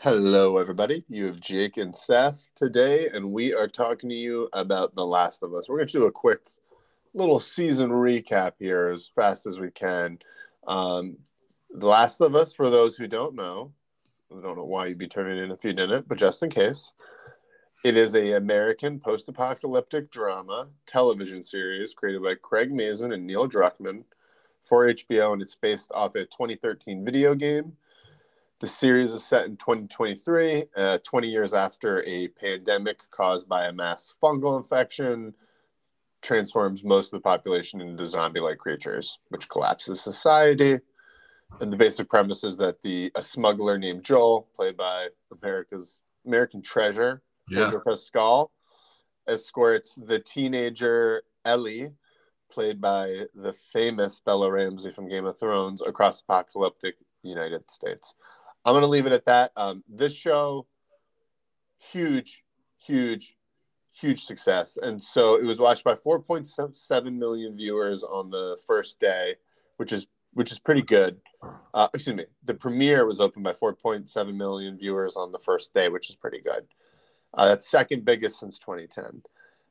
Hello, everybody. You have Jake and Seth today, and we are talking to you about The Last of Us. We're going to do a quick little season recap here as fast as we can. Um, the Last of Us, for those who don't know, I don't know why you'd be turning in if you didn't, but just in case, it is a American post-apocalyptic drama television series created by Craig Mazin and Neil Druckmann for HBO, and it's based off a 2013 video game the series is set in 2023, uh, 20 years after a pandemic caused by a mass fungal infection transforms most of the population into zombie like creatures, which collapses society. And the basic premise is that the a smuggler named Joel, played by America's American treasure, Yeah. Pedro Pascal, escorts the teenager Ellie, played by the famous Bella Ramsey from Game of Thrones, across apocalyptic United States. I'm going to leave it at that. Um, this show, huge, huge, huge success, and so it was watched by 4.7 million viewers on the first day, which is which is pretty good. Uh, excuse me. The premiere was opened by 4.7 million viewers on the first day, which is pretty good. Uh, that's second biggest since 2010.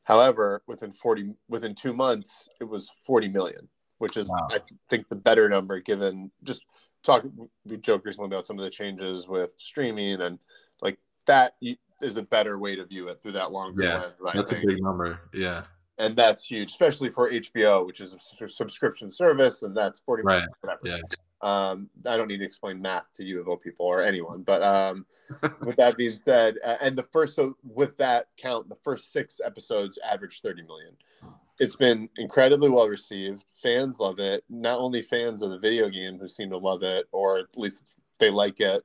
However, within 40 within two months, it was 40 million, which is Wow. I th- think the better number given just talk. We joked recently about some of the changes with streaming and like that is a better way to view it through that longer Yeah, lens. I That's a big number. Yeah. and that's huge, especially for HBO, which is a subscription service, and that's forty. Right, Whatever. yeah. Um, I don't need to explain math to you of all people or anyone, but um, with that being said, uh, and the first so with that count, the first six episodes averaged thirty million. It's been incredibly well received. Fans love it. Not only fans of the video game who seem to love it, or at least they like it.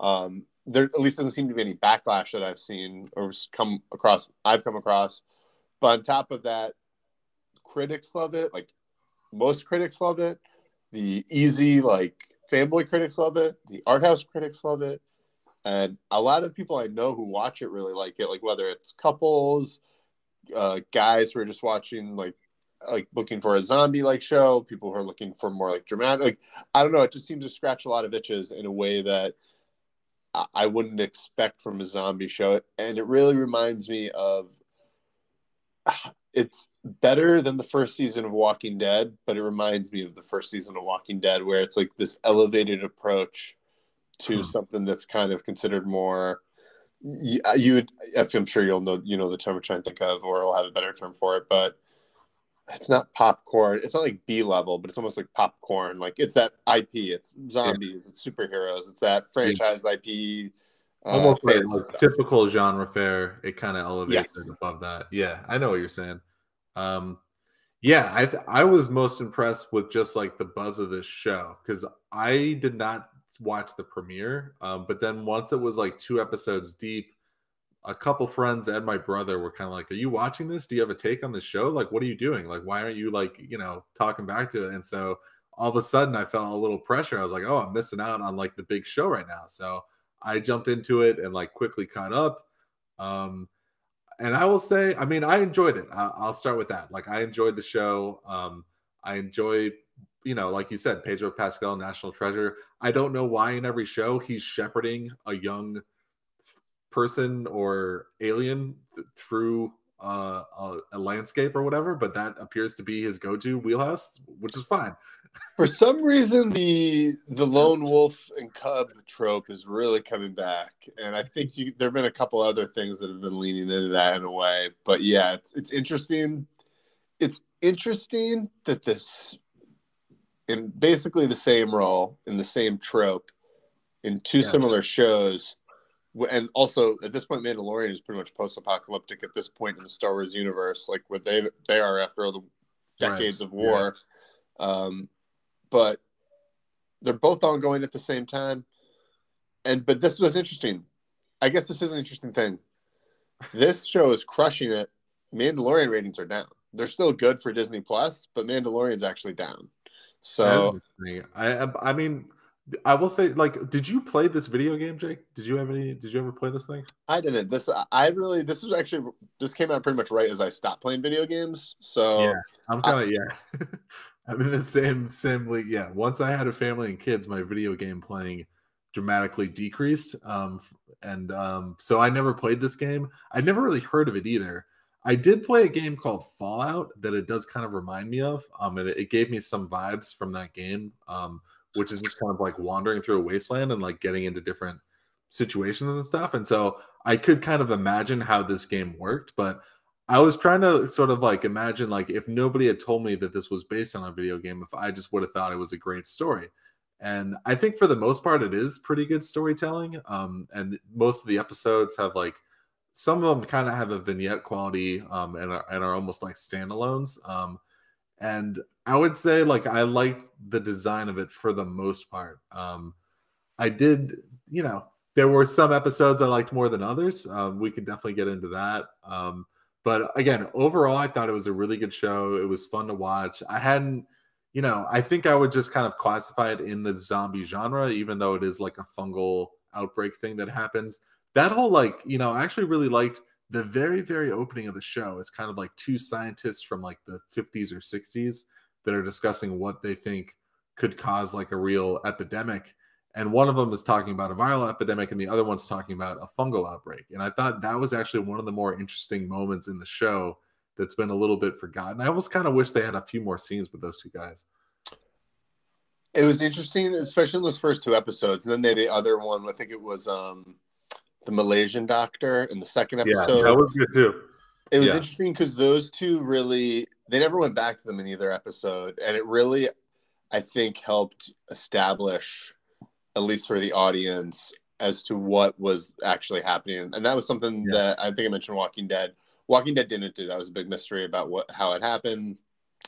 Um, there at least doesn't seem to be any backlash that I've seen or come across. I've come across. But on top of that, critics love it. Like most critics love it. The easy like fanboy critics love it. The art house critics love it. And a lot of people I know who watch it really like it. Like whether it's couples, uh, guys who are just watching like like looking for a zombie like show, people who are looking for more like dramatic. Like I don't know. It just seems to scratch a lot of itches in a way that I- I wouldn't expect from a zombie show. And it really reminds me of it's better than the first season of Walking Dead, but it reminds me of the first season of Walking Dead, where it's like this elevated approach to Hmm. something that's kind of considered more. You, you would, if I'm sure you'll know, you know the term I'm trying to think of, or I'll have a better term for it, but it's not popcorn. It's not like B level, but it's almost like popcorn. Like it's that IP. It's zombies. It's superheroes. It's that franchise IP. uh, Almost like, fantasy like typical genre fare. It kind of elevates Yes. it above that. Yeah, I know what you're saying. Um, yeah, I th- I was most impressed with just like the buzz of this show because I did not watch the premiere, um, but then once it was like two episodes deep, a couple friends and my brother were kind of like, "Are you watching this? Do you have a take on the show? Like, what are you doing? Like, why aren't you like you know talking back to it?" And so all of a sudden, I felt a little pressure. I was like, "Oh, I'm missing out on like the big show right now." So I jumped into it and like quickly caught up. Um, and I will say, I mean, I enjoyed it. I, I'll start with that. Like, I enjoyed the show. Um, I enjoy, you know, like you said, Pedro Pascal, national treasure. I don't know why in every show he's shepherding a young person or alien th- through uh, a, a landscape or whatever, but that appears to be his go-to wheelhouse, which is fine. For some reason, the the lone wolf and cub trope is really coming back, and I think you, there have been a couple other things that have been leaning into that in a way. But yeah, it's it's interesting. It's interesting that this, in basically the same role in the same trope, in two Yeah. similar shows, and also at this point, Mandalorian is pretty much post-apocalyptic at this point in the Star Wars universe, like what they they are after all the Right. decades of war. Um, but they're both ongoing at the same time. And but this was interesting. I guess this is an interesting thing. This show is crushing it. Mandalorian ratings are down. They're still good for Disney Plus, but Mandalorian's actually down. So I I mean, I will say, like, did you play this video game, Jake? Did you have any? Did you ever play this thing? I didn't. This I really this was actually this came out pretty much right as I stopped playing video games. So Yeah. I'm kind of yeah. I'm in the same same league. Yeah. Once I had a family and kids, my video game playing dramatically decreased. Um, and um, so I never played this game. I never really heard of it either. I did play a game called Fallout that it does kind of remind me of. Um, and it, it gave me some vibes from that game, um, which is just kind of like wandering through a wasteland and like getting into different situations and stuff. And so I could kind of imagine how this game worked, but I was trying to sort of like imagine like if nobody had told me that this was based on a video game, if I just would have thought it was a great story. And I think for the most part, it is pretty good storytelling. Um, and most of the episodes have like some of them kind of have a vignette quality um, and, are, and are almost like standalones. Um, and I would say like I liked the design of it for the most part. Um, I did, you know, there were some episodes I liked more than others. Um, we can definitely get into that. Um, but again, overall, I thought it was a really good show. It was fun to watch. I hadn't, you know, I think I would just kind of classify it in the zombie genre, even though it is like a fungal outbreak thing that happens. That whole, like, you know, I actually really liked the very, very opening of the show. Is kind of like two scientists from like the 50s or 60s that are discussing what they think could cause like a real epidemic. And one of them is talking about a viral epidemic and the other one's talking about a fungal outbreak. And i thought that was actually one of the more interesting moments in the show that's been a little bit forgotten. I almost kind of wish they had a few more scenes with those two guys. It was interesting especially in those first two episodes and then they the other one i think it was um the malaysian doctor in the second episode yeah, that was good too it was yeah. interesting because those two really they never went back to them in either episode and it really i think helped establish at least for the audience, as to what was actually happening. And that was something yeah. that I think I mentioned Walking Dead. Walking Dead didn't do that was a big mystery about what how it happened.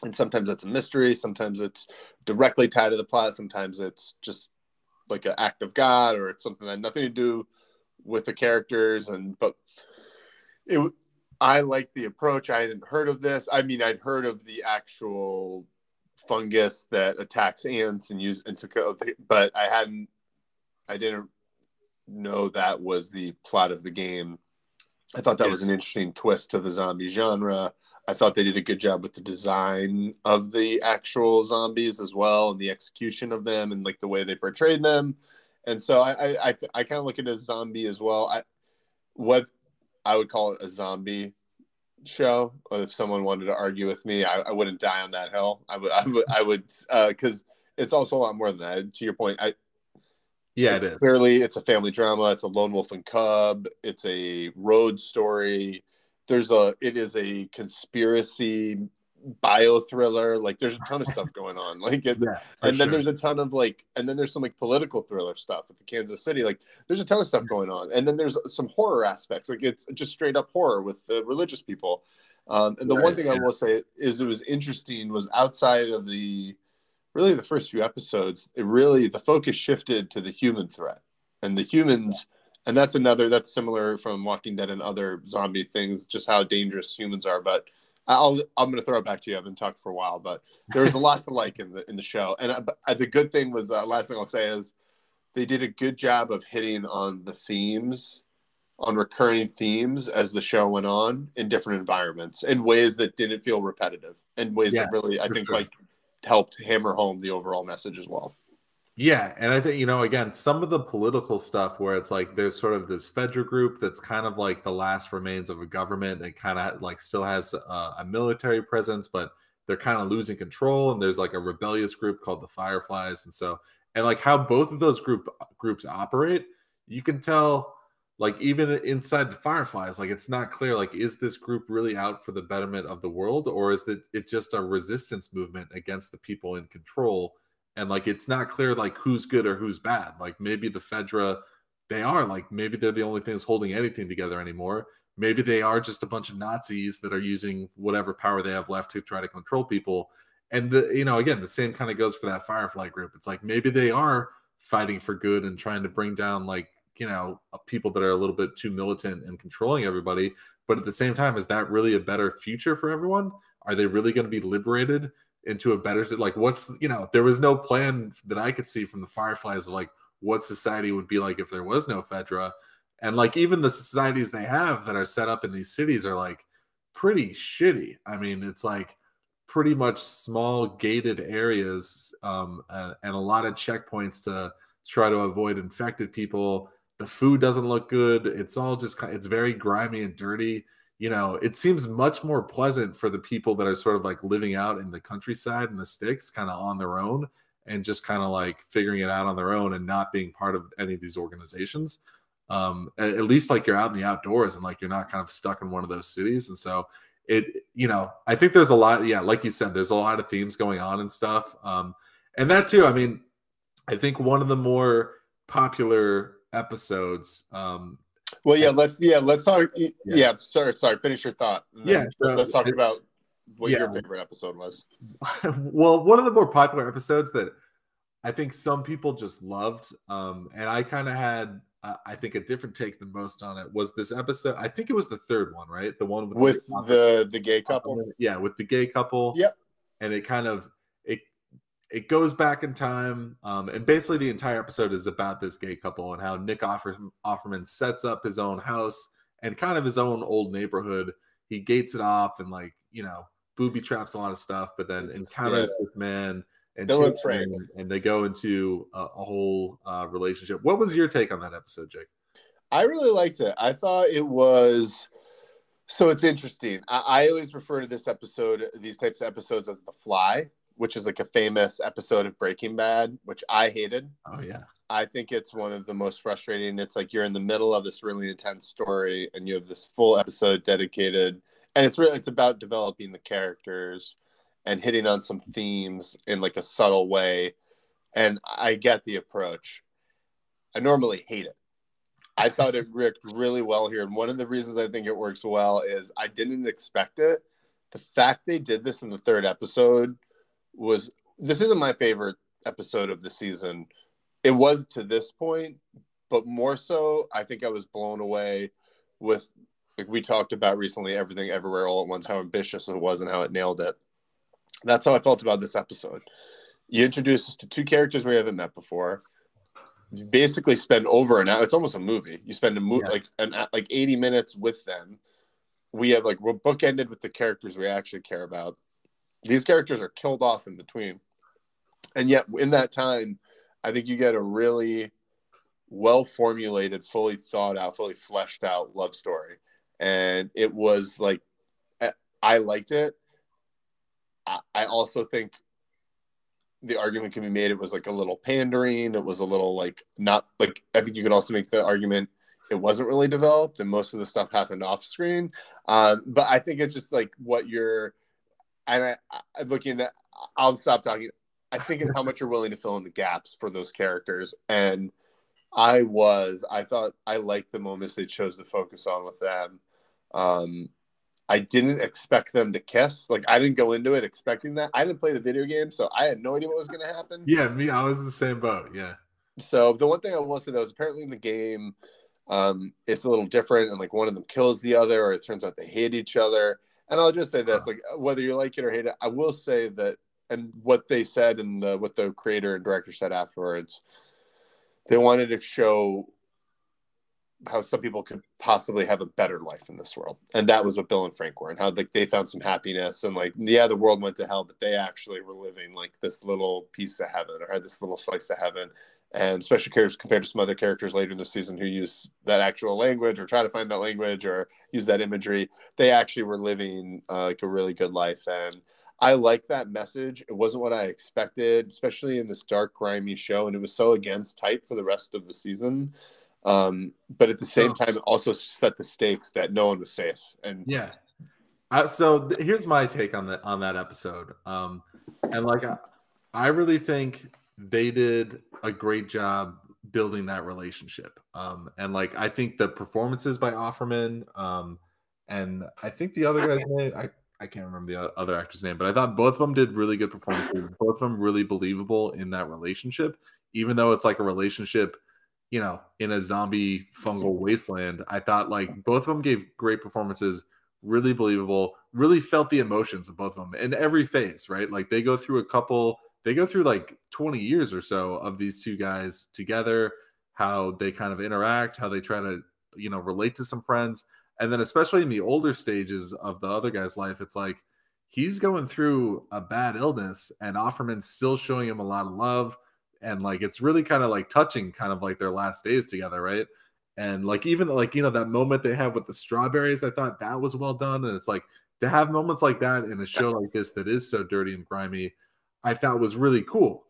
And sometimes it's a mystery, sometimes it's directly tied to the plot, sometimes it's just like an act of God or it's something that had nothing to do with the characters and but it I like the approach. I hadn't heard of this. I mean, I'd heard of the actual fungus that attacks ants and use and took but I hadn't I didn't know that was the plot of the game. I thought that yeah. was an interesting twist to the zombie genre. I thought they did a good job with the design of the actual zombies as well, and the execution of them, and like the way they portrayed them. And so I I, I, I kind of look at it as zombie as well. I what I would call it a zombie show. If someone wanted to argue with me, I, I wouldn't die on that hill. I would I would I would because uh, it's also a lot more than that. To your point, I yeah, it's it is. Clearly, it's a family drama. It's a lone wolf and cub. It's a road story. There's a. It is a conspiracy bio thriller. Like there's a ton of stuff going on. Like it, yeah, and then sure. there's a ton of like, and then there's some like political thriller stuff with the Kansas City. Like there's a ton of stuff going on, and then there's some horror aspects. Like it's just straight up horror with the religious people. Um, and the right, one thing yeah. I will say is it was interesting was outside of the really the first few episodes, it really the focus shifted to the human threat and the humans. And that's another that's similar from Walking Dead and other zombie things, just how dangerous humans are. But I'll I'm going to throw it back to you. I've been talking for a while, but there's a lot to like in the in the show. And I, uh, the good thing was the uh, last thing I'll say is they did a good job of hitting on the themes on recurring themes as the show went on in different environments in ways that didn't feel repetitive in ways yeah, that really I think sure. like helped hammer home the overall message as well. Yeah, and I think you know again some of the political stuff where it's like there's sort of this Fedra group that's kind of like the last remains of a government that kind of like still has a, a military presence, but they're kind of losing control. And there's like a rebellious group called the Fireflies, and so and like how both of those group groups operate, you can tell like even inside the fireflies like it's not clear like is this group really out for the betterment of the world or is it, it just a resistance movement against the people in control and like it's not clear like who's good or who's bad. Like maybe the fedra they are like maybe they're the only things holding anything together anymore. Maybe they are just a bunch of nazis that are using whatever power they have left to try to control people. And the you know again the same kind of goes for that firefly group. It's like maybe they are fighting for good and trying to bring down like you know uh, people that are a little bit too militant and controlling everybody. But at the same time is that really a better future for everyone? Are they really going to be liberated into a better like what's you know there was no plan that i could see from the fireflies of like what society would be like if there was no fedra and like even the societies they have that are set up in these cities are like pretty shitty i mean it's like pretty much small gated areas um, and, and a lot of checkpoints to try to avoid infected people. The food doesn't look good. It's all just it's very grimy and dirty. You know, it seems much more pleasant for the people that are sort of like living out in the countryside and the sticks, kind of on their own and just kind of like figuring it out on their own and not being part of any of these organizations. Um, at, at least like you're out in the outdoors and like you're not kind of stuck in one of those cities. And so it, you know, I think there's a lot, yeah, like you said, there's a lot of themes going on and stuff. Um, and that too, I mean, I think one of the more popular episodes. Um, well, yeah, let's yeah, let's talk. Yeah, yeah sorry, sorry. Finish your thought. Yeah, so let's talk about what yeah. your favorite episode was. well, one of the more popular episodes that I think some people just loved, um, and I kind of had, uh, I think, a different take than most on it was this episode. I think it was the third one, right? The one with, with the, the the gay couple. Yeah, with the gay couple. Yep. And it kind of it goes back in time, um, and basically the entire episode is about this gay couple and how Nick Offer, Offerman sets up his own house and kind of his own old neighborhood. He gates it off and like you know booby traps a lot of stuff, but then encounters yeah. this man and Bill and Frank, and they go into a, a whole uh, relationship. What was your take on that episode, Jake? I really liked it. I thought it was so. It's interesting. I, I always refer to this episode, these types of episodes, as the Fly, which is like a famous episode of Breaking Bad, which I hated. Oh yeah. I think it's one of the most frustrating. It's like you're in the middle of this really intense story, and you have this full episode dedicated and it's really it's about developing the characters and hitting on some themes in like a subtle way and i get the approach i normally hate it i thought it worked really well here and one of the reasons i think it works well is i didn't expect it the fact they did this in the third episode was this isn't my favorite episode of the season it was to this point but more so i think i was blown away with like we talked about recently, everything everywhere all at once, how ambitious it was and how it nailed it. That's how I felt about this episode. You introduce us to two characters we haven't met before. You basically spend over an hour. It's almost a movie. You spend a mo- yeah. like an like eighty minutes with them. We have like we're bookended with the characters we actually care about. These characters are killed off in between, and yet in that time, I think you get a really well formulated, fully thought out, fully fleshed out love story and it was like eh, I liked it. I also think the argument can be made it was like a little pandering. It was a little like not like I think you could also make the argument it wasn't really developed and most of the stuff happened off screen. Um, but I think it's just like what you're and I, I'm looking at I'll stop talking. I think it's how much you're willing to fill in the gaps for those characters. And I was, I thought I liked the moments they chose to focus on with them. Um, I didn't expect them to kiss. Like I didn't go into it expecting that. I didn't play the video game, so I had no idea what was going to happen. Yeah, me, I was in the same boat. Yeah. So the one thing I will say though is apparently in the game, um, it's a little different, and like one of them kills the other, or it turns out they hate each other. And I'll just say this: uh-huh. like uh, whether you like it or hate it, I will say that, and what they said and the what the creator and director said afterwards, they wanted to show how some people could possibly have a better life in this world. And that was what bill and frank were and how like they found some happiness and like yeah the world went to hell but they actually were living like this little piece of heaven or had this little slice of heaven and special characters compared to some other characters later in the season who use that actual language or try to find that language or use that imagery they actually were living uh, like a really good life and i like that message it wasn't what i expected especially in this dark grimy show and it was so against type for the rest of the season um, but at the same time, it also set the stakes that no one was safe. And yeah. Uh, so th- here's my take on that on that episode. Um, and like I, I really think they did a great job building that relationship. Um, and like I think the performances by Offerman, um, and I think the other guy's name, I, I can't remember the other actor's name, but I thought both of them did really good performances. Both of them really believable in that relationship, even though it's like a relationship you know, in a zombie fungal wasteland. I thought like both of them gave great performances, really believable, really felt the emotions of both of them in every phase, right? Like they go through a couple, they go through like 20 years or so of these two guys together, how they kind of interact, how they try to, you know, relate to some friends. And then especially in the older stages of the other guy's life, it's like he's going through a bad illness and Offerman's still showing him a lot of love and like it's really kind of like touching, kind of like their last days together, right? And like even like you know that moment they have with the strawberries, I thought that was well done, and it's like to have moments like that in a show like this that is so dirty and grimy, I thought was really cool.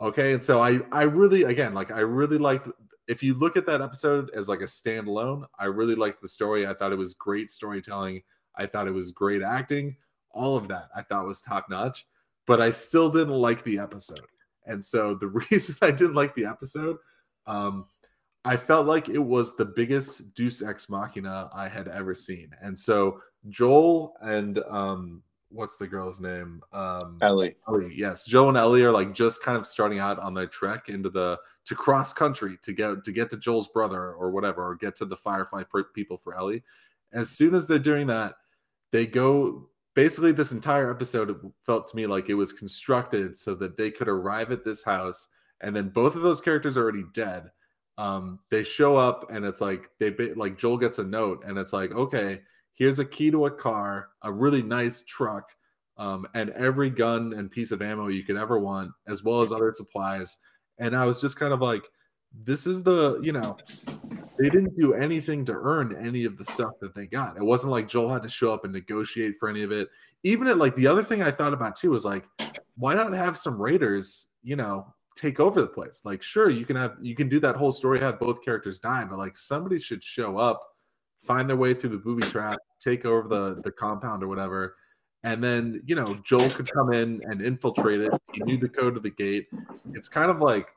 Okay, and so I I really again like I really liked if you look at that episode as like a standalone, I really liked the story. I thought it was great storytelling. I thought it was great acting. All of that I thought was top notch, but I still didn't like the episode. And so the reason I didn't like the episode, um, I felt like it was the biggest Deus Ex Machina I had ever seen. And so Joel and um, what's the girl's name? Um, Ellie. Ellie. Yes, Joe and Ellie are like just kind of starting out on their trek into the to cross country to get to get to Joel's brother or whatever, or get to the Firefly people for Ellie. As soon as they're doing that, they go. Basically, this entire episode felt to me like it was constructed so that they could arrive at this house, and then both of those characters are already dead. Um, they show up, and it's like they like Joel gets a note, and it's like okay here's a key to a car, a really nice truck, um, and every gun and piece of ammo you could ever want, as well as other supplies. And I was just kind of like, this is the, you know, they didn't do anything to earn any of the stuff that they got. It wasn't like Joel had to show up and negotiate for any of it. Even at like the other thing I thought about too was like, why not have some raiders, you know, take over the place? Like, sure, you can have you can do that whole story, have both characters die, but like somebody should show up find their way through the booby trap, take over the the compound or whatever. And then, you know, Joel could come in and infiltrate it. He knew the code of the gate. It's kind of like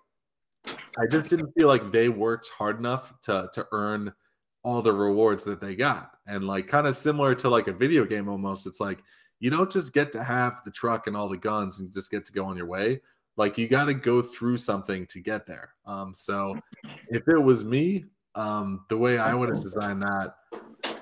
I just didn't feel like they worked hard enough to to earn all the rewards that they got. And like kind of similar to like a video game almost. It's like you don't just get to have the truck and all the guns and just get to go on your way. Like you got to go through something to get there. Um, so if it was me, um, the way I would have designed that,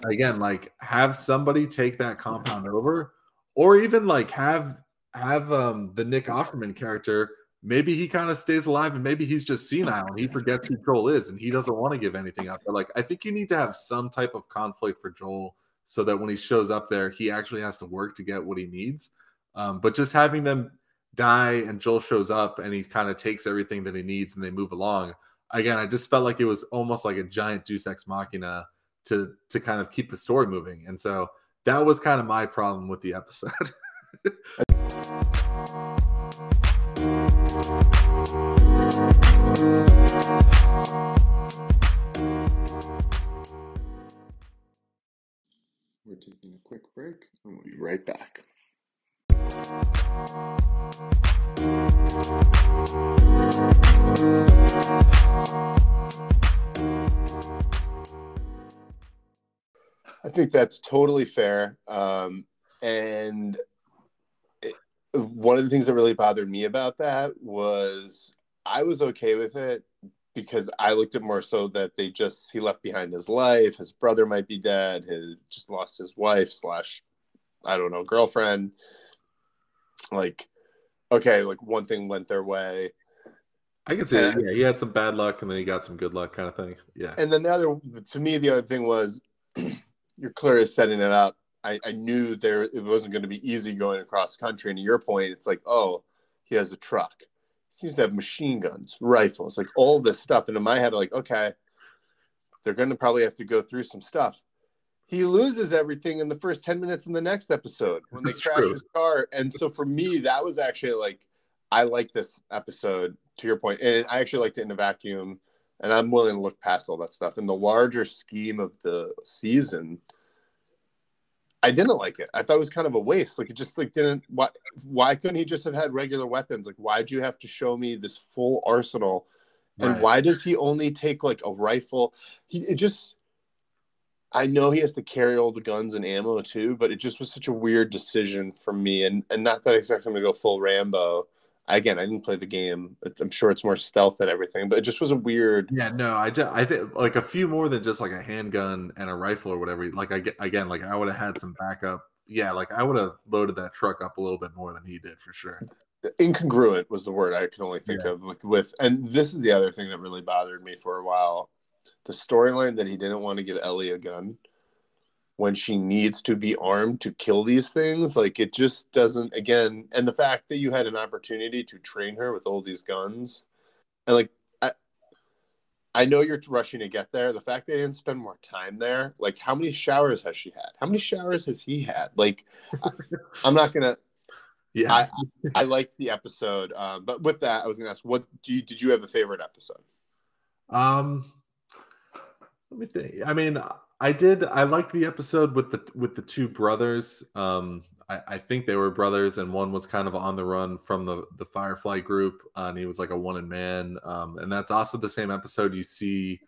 again, like have somebody take that compound over, or even like have have um, the Nick Offerman character. Maybe he kind of stays alive, and maybe he's just senile and he forgets who Joel is, and he doesn't want to give anything up. But like, I think you need to have some type of conflict for Joel, so that when he shows up there, he actually has to work to get what he needs. Um, but just having them die and Joel shows up and he kind of takes everything that he needs and they move along again, I just felt like it was almost like a giant Deus Ex Machina to to kind of keep the story moving, and so that was kind of my problem with the episode. We're taking a quick break and we'll be right back. Think that's totally fair. Um, and it, one of the things that really bothered me about that was I was okay with it because I looked at more so that they just he left behind his life, his brother might be dead, his just lost his wife slash I don't know girlfriend. Like, okay, like one thing went their way. I can see that. Yeah, he had some bad luck and then he got some good luck, kind of thing. Yeah. And then the other, to me, the other thing was you're clearly setting it up. I, I knew there it wasn't going to be easy going across country. And to your point, it's like, oh, he has a truck. He seems to have machine guns, rifles, like all this stuff. And in my head, like, okay, they're going to probably have to go through some stuff. He loses everything in the first 10 minutes in the next episode when they That's crash true. his car. And so for me, that was actually like, I like this episode to your point, and I actually liked it in a vacuum and I'm willing to look past all that stuff. In the larger scheme of the season, I didn't like it. I thought it was kind of a waste. Like it just like didn't. Why? Why couldn't he just have had regular weapons? Like why'd you have to show me this full arsenal? And right. why does he only take like a rifle? He it just. I know he has to carry all the guns and ammo too, but it just was such a weird decision for me. And and not that I expect him to go full Rambo, again, I didn't play the game. I'm sure it's more stealth and everything, but it just was a weird. Yeah, no, I just, I think like a few more than just like a handgun and a rifle or whatever. Like I again, like I would have had some backup. Yeah, like I would have loaded that truck up a little bit more than he did for sure. Incongruent was the word I could only think yeah. of like with, and this is the other thing that really bothered me for a while. The storyline that he didn't want to give Ellie a gun when she needs to be armed to kill these things like it just doesn't again and the fact that you had an opportunity to train her with all these guns and like I, I know you're rushing to get there. The fact that they didn't spend more time there, like how many showers has she had? How many showers has he had? Like, I, I'm not gonna. Yeah, I, I, like the episode, um, but with that, I was gonna ask, what do you did you have a favorite episode? Um, let me think. I mean, I did. I liked the episode with the with the two brothers. Um, I, I think they were brothers, and one was kind of on the run from the the Firefly group, uh, and he was like a one in man. Um, and that's also the same episode you see.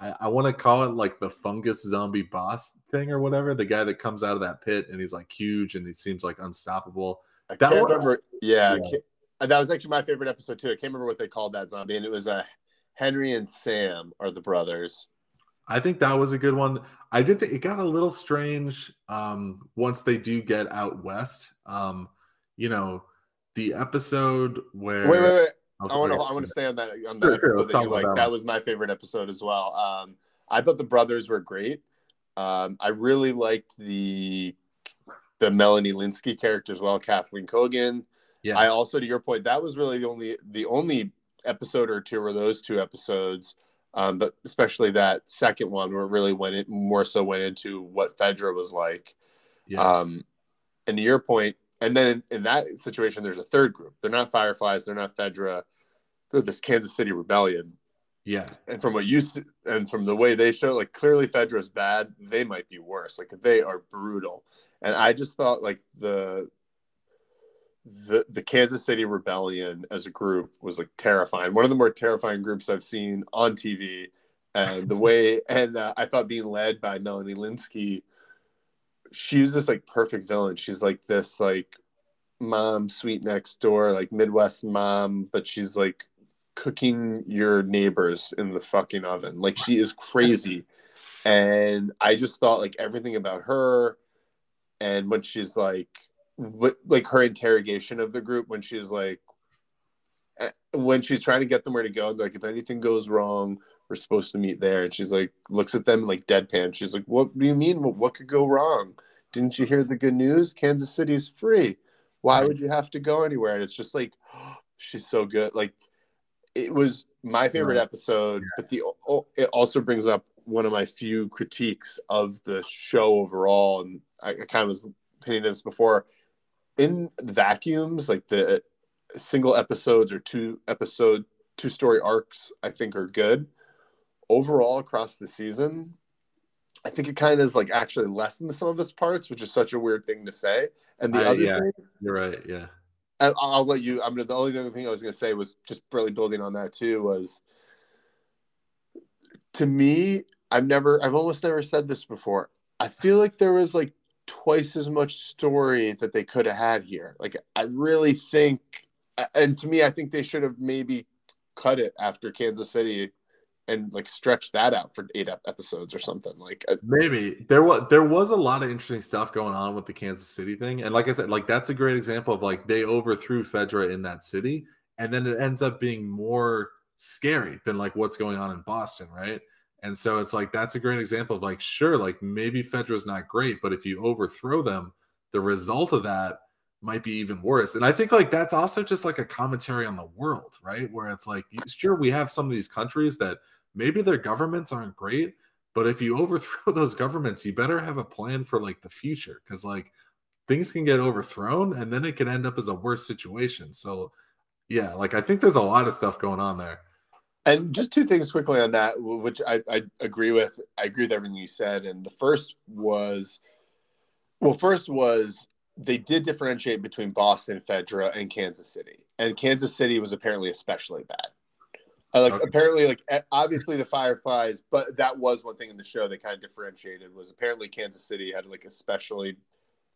I, I want to call it like the fungus zombie boss thing or whatever. The guy that comes out of that pit and he's like huge and he seems like unstoppable. I That can't one- remember. Yeah, Yeah. can't- uh, that was actually my favorite episode too. I can't remember what they called that zombie, and it was uh, Henry and Sam are the brothers. I think that was a good one. I did think it got a little strange um, once they do get out west. Um, you know, the episode where Wait, wait, wait. I want to. I want to stay on that on Sure, that sure, episode let's that you like. that That was my favorite episode as well. Um, I thought the brothers were great. Um, I really liked the the Melanie Lynskey character as well, Kathleen Kogan. yeah, I also, to your point, that was really the only the only episode or two were those two episodes. Um, but especially that second one where it really went it more so went into what Fedra was like. yeah, Um, and to your point, and then in that situation, there's a third group. They're not Fireflies. They're not Fedra. They're this Kansas City Rebellion. yeah, And from what you and from the way they show, like clearly Fedra's bad. They might be worse. Like they are brutal. And I just thought like the the the Kansas City Rebellion as a group was like terrifying. One of the more terrifying groups I've seen on TV. And the way and uh, I thought being led by Melanie Lynskey, she's this like perfect villain. She's like this like mom sweet next door like Midwest mom, but she's like cooking your neighbors in the fucking oven. Like she is crazy. And I just thought like everything about her and when she's like like her interrogation of the group when she's like eh, when she's trying to get them where to go and like if anything goes wrong we're supposed to meet there. And she's like looks at them like deadpan. She's like what do you mean? What, what could go wrong? Didn't you hear the good news? Kansas city's free. Why would you have to go anywhere? And it's just like she's so good. Like it was my favorite episode but the oh, it also brings up one of my few critiques of the show overall and i, I kind of was hinting this before in vacuums like the single episodes or two episode two story arcs i think are good overall across the season i think it kind of is like actually less than the sum of its parts which is such a weird thing to say and the I- other yeah. thing you're right. Yeah, I- I'll let you. I'm gonna, the only other thing I was going to say was just really building on that too. Was to me, I've never, I've almost never said this before. I feel like there was like twice as much story that they could have had here. Like I really think, and to me, I think they should have maybe cut it after Kansas City and like stretched that out for eight episodes or something. Like uh, maybe there was there was a lot of interesting stuff going on with the Kansas City thing, and like I said, like that's a great example of like they overthrew Fedra in that city, and then it ends up being more scary than like what's going on in Boston, right? And so it's like that's a great example of like sure, like maybe Fedra's not great, but if you overthrow them, the result of that might be even worse. And I think like that's also just like a commentary on the world, right? Where it's like sure we have some of these countries that maybe their governments aren't great, but if you overthrow those governments, you better have a plan for like the future because like things can get overthrown and then it can end up as a worse situation. So yeah, like I think there's a lot of stuff going on there. And just two things quickly on that, which I, I agree with. I agree with everything you said. And the first was, well, first was they did differentiate between Boston, Fedra, and Kansas City, and Kansas City was apparently especially bad. Uh, like Okay. apparently, like obviously the Fireflies, but that was one thing in the show they kind of differentiated was apparently Kansas City had like especially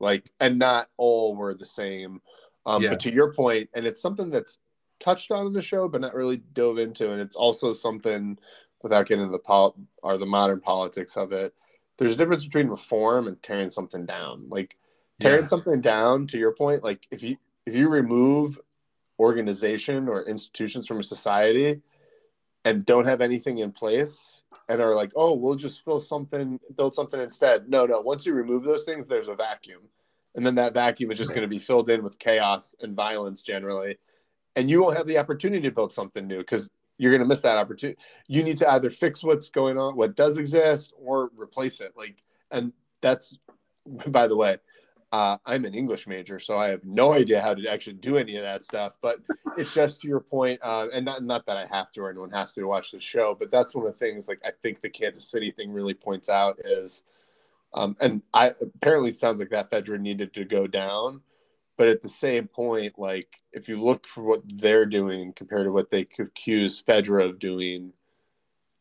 like, and not all were the same. Um, Yeah. But to your point, and it's something that's touched on in the show, but not really dove into. And it's also something without getting into the pol or the modern politics of it. There's a difference between reform and tearing something down. Like tearing Yeah. something down, to your point, like if you if you remove organization or institutions from a society and don't have anything in place and are like, oh, we'll just fill something, build something instead. No, no. Once you remove those things, there's a vacuum. And then that vacuum is just going to be filled in with chaos and violence generally. And you won't have the opportunity to build something new because you're going to miss that opportunity. You need to either fix what's going on, what does exist, or replace it. Like, and that's, by the way, uh, I'm an English major, so I have no idea how to actually do any of that stuff. But it's just to your point, uh, and not not that I have to or anyone has to watch the show, but that's one of the things. Like I think the Kansas City thing really points out is, um, and I apparently sounds like that Fedra needed to go down, but at the same point, like if you look for what they're doing compared to what they accuse Fedra of doing,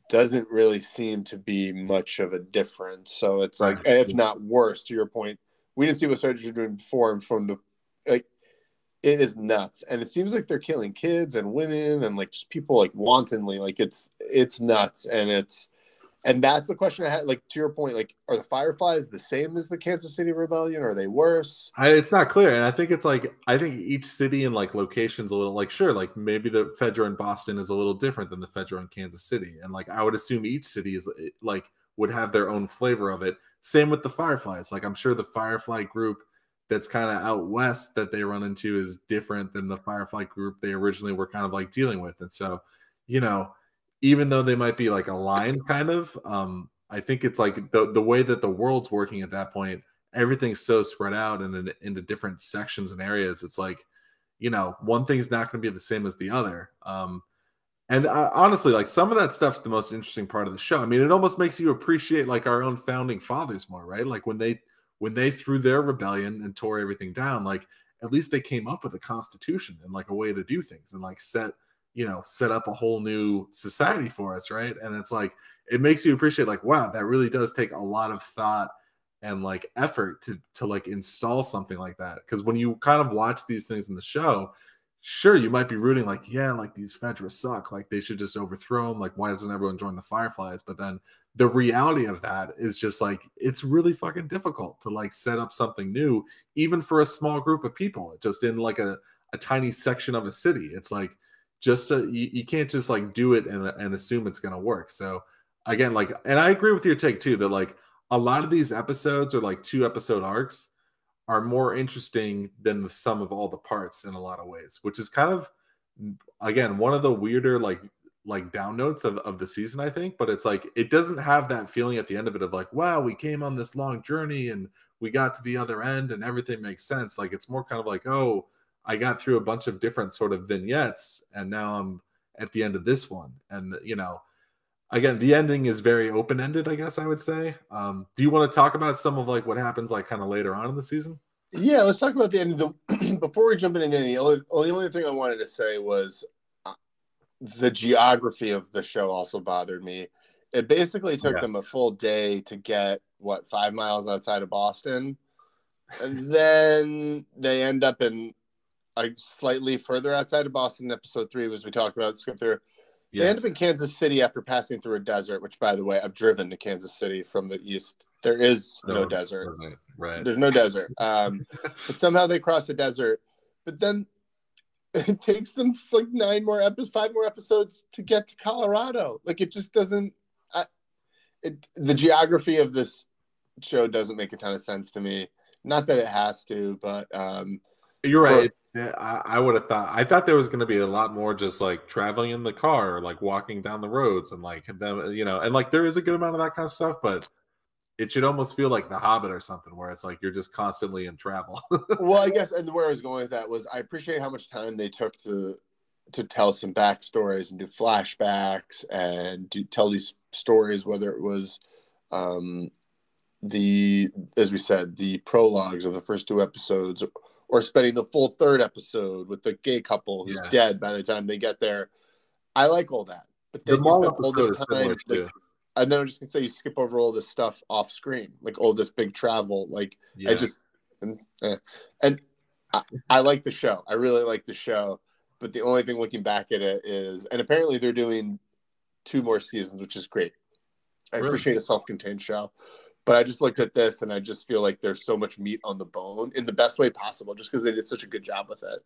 doesn't really seem to be much of a difference. So it's like, if not worse, to your point we didn't see what Sarge was doing before, and from the like, it is nuts, and it seems like they're killing kids and women and like just people like wantonly. Like it's it's nuts, and it's and that's the question I had. Like to your point, like are the Fireflies the same as the Kansas City Rebellion? Or are they worse? I, it's not clear, and I think it's like I think each city and like locations a little like sure, like maybe the Fedra in Boston is a little different than the Fedra in Kansas City, and like I would assume each city is eh, like would have their own flavor of it. Same with the Fireflies. Like I'm sure the Firefly group that's kind of out west that they run into is different than the Firefly group they originally were kind of like dealing with. And so, you know, even though they might be like aligned kind of, um, I think it's like the the way that the world's working at that point, everything's so spread out and in, into different sections and areas. It's like, you know, one thing's not going to be the same as the other. Um, and uh, honestly, like some of that stuff's the most interesting part of the show. I mean, it almost makes you appreciate like our own founding fathers more, right? Like when they when they threw their rebellion and tore everything down, like at least they came up with a constitution and like a way to do things and like set you know set up a whole new society for us right? And it's like it makes you appreciate like wow that really does take a lot of thought and like effort to to like install something like that. Because when you kind of watch these things in the show sure you might be rooting like yeah like these fedra suck like they should just overthrow them like why doesn't everyone join the fireflies? But then the reality of that is just like it's really fucking difficult to like set up something new even for a small group of people just in like a, a tiny section of a city. It's like just a, you, you can't just like do it and, and assume it's going to work so again like and i agree with your take too that like a lot of these episodes are like two episode arcs are more interesting than the sum of all the parts in a lot of ways, which is kind of again one of the weirder like like down notes of, of the season, I think. But it's like it doesn't have that feeling at the end of it of like, wow, we came on this long journey and we got to the other end and everything makes sense. Like it's more kind of like, oh, I got through a bunch of different sort of vignettes and now I'm at the end of this one. And you know, again the ending is very open-ended i guess i would say um, do you want to talk about some of like what happens like kind of later on in the season yeah let's talk about the end of the before we jump into the only, only, only thing i wanted to say was uh, the geography of the show also bothered me it basically took yeah. them a full day to get what five miles outside of boston and then they end up in like slightly further outside of boston episode three was we talked about skip through yeah. They end up in Kansas City after passing through a desert, which, by the way, I've driven to Kansas City from the east. There is no, no desert. Right. There's no desert. Um, but somehow they cross the desert. But then it takes them like nine more episodes, five more episodes to get to Colorado. Like it just doesn't. I, it, the geography of this show doesn't make a ton of sense to me. Not that it has to, but um, you're right. Yeah, I, I would have thought. I thought there was going to be a lot more just like traveling in the car, like walking down the roads, and like them, you know, and like there is a good amount of that kind of stuff, but it should almost feel like The Hobbit or something, where it's like you're just constantly in travel. well, I guess, and where I was going with that was, I appreciate how much time they took to to tell some backstories and do flashbacks and do tell these stories, whether it was um, the, as we said, the prologues of the first two episodes or spending the full third episode with the gay couple who's yeah. dead by the time they get there. I like all that. But then the you spend all this time, like, and then I'm just gonna say you skip over all this stuff off screen, like all this big travel. Like yeah. I just and, eh. and I, I like the show. I really like the show. But the only thing looking back at it is, and apparently they're doing two more seasons, which is great. I really? appreciate a self-contained show. But I just looked at this and I just feel like there's so much meat on the bone in the best way possible, just because they did such a good job with it.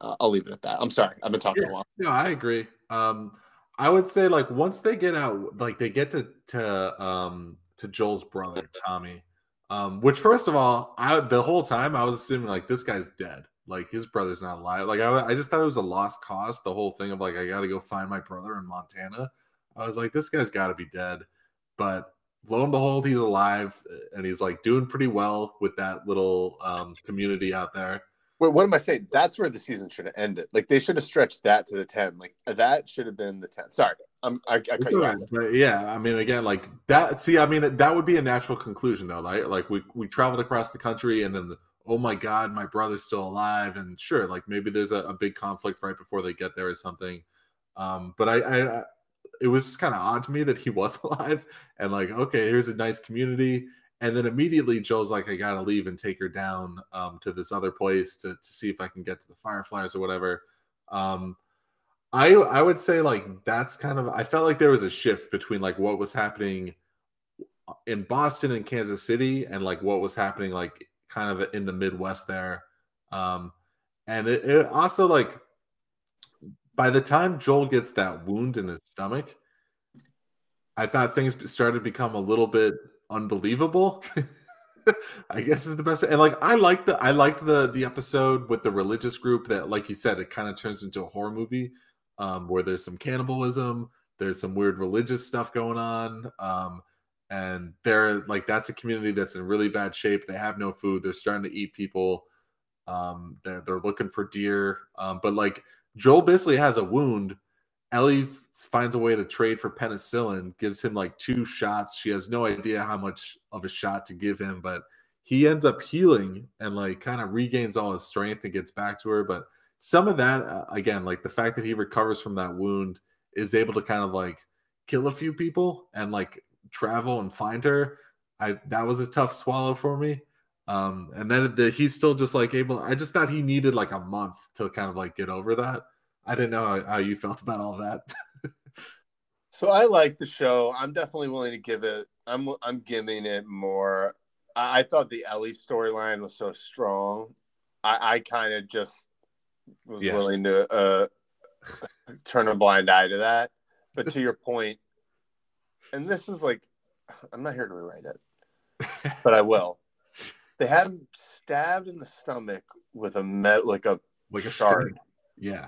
Uh, I'll leave it at that. I'm sorry, I've been talking yeah, a lot. No, I agree. Um, I would say like once they get out, like they get to to um to Joel's brother Tommy, um, which first of all, I the whole time I was assuming like this guy's dead. like his brother's not alive. Like I, I just thought it was a lost cause. The whole thing of like I got to go find my brother in Montana. I was like, this guy's got to be dead. But lo and behold, he's alive and he's like doing pretty well with that little um, community out there. Wait, what am I saying? That's where the season should have ended. Like they should have stretched that to the ten. Like that should have been the ten. Sorry, I'm, I, I cut you off. Yeah, I mean, again, like that. See, I mean, that would be a natural conclusion, though. Right? Like we we traveled across the country, and then the, oh my god, my brother's still alive, and sure, like maybe there's a, a big conflict right before they get there or something. Um, but I, I, I it was just kind of odd to me that he was alive, and like, okay, here's a nice community and then immediately Joel's like, I gotta leave and take her down um, to this other place to, to see if I can get to the Fireflies or whatever. Um, I I would say like that's kind of I felt like there was a shift between like what was happening in Boston and Kansas City and like what was happening like kind of in the Midwest there. Um, and it, it also like by the time Joel gets that wound in his stomach, I thought things started to become a little bit unbelievable. I guess is the best. And like I like the I liked the the episode with the religious group that, like you said, it kind of turns into a horror movie um, where there's some cannibalism, there's some weird religious stuff going on. Um, and they're like that's a community that's in really bad shape. They have no food. They're starting to eat people. Um, they're they're looking for deer. Um, but like Joel basically has a wound Ellie finds a way to trade for penicillin, gives him like two shots. She has no idea how much of a shot to give him, but he ends up healing and like kind of regains all his strength and gets back to her. But some of that, uh, again, like the fact that he recovers from that wound, is able to kind of like kill a few people and like travel and find her. I that was a tough swallow for me. Um, and then the, he's still just like able. I just thought he needed like a month to kind of like get over that. I didn't know how, how you felt about all that. so I like the show. I'm definitely willing to give it. I'm I'm giving it more. I, I thought the Ellie storyline was so strong. I, I kind of just was yeah. willing to uh, turn a blind eye to that. But to your point, and this is like, I'm not here to rewrite it, but I will. They had him stabbed in the stomach with a met like a like a shard. Yeah.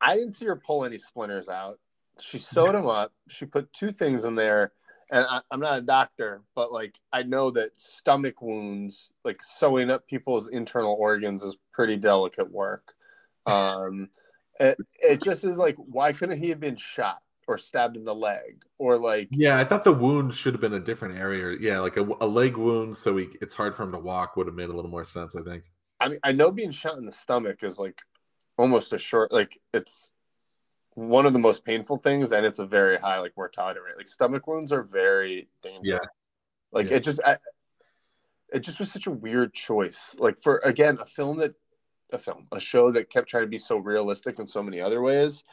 I didn't see her pull any splinters out. She sewed them up. She put two things in there. And I, am not a doctor, but like I know that stomach wounds, like sewing up people's internal organs, is pretty delicate work. Um, it, it just is like, why couldn't he have been shot or stabbed in the leg or like? Yeah, I thought the wound should have been a different area. Yeah, like a, a leg wound, so he, it's hard for him to walk would have made a little more sense. I think. I mean, I know being shot in the stomach is like almost a short like it's one of the most painful things and it's a very high like mortality rate like stomach wounds are very dangerous yeah like yeah. it just I, it just was such a weird choice like for again a film that a film a show that kept trying to be so realistic in so many other ways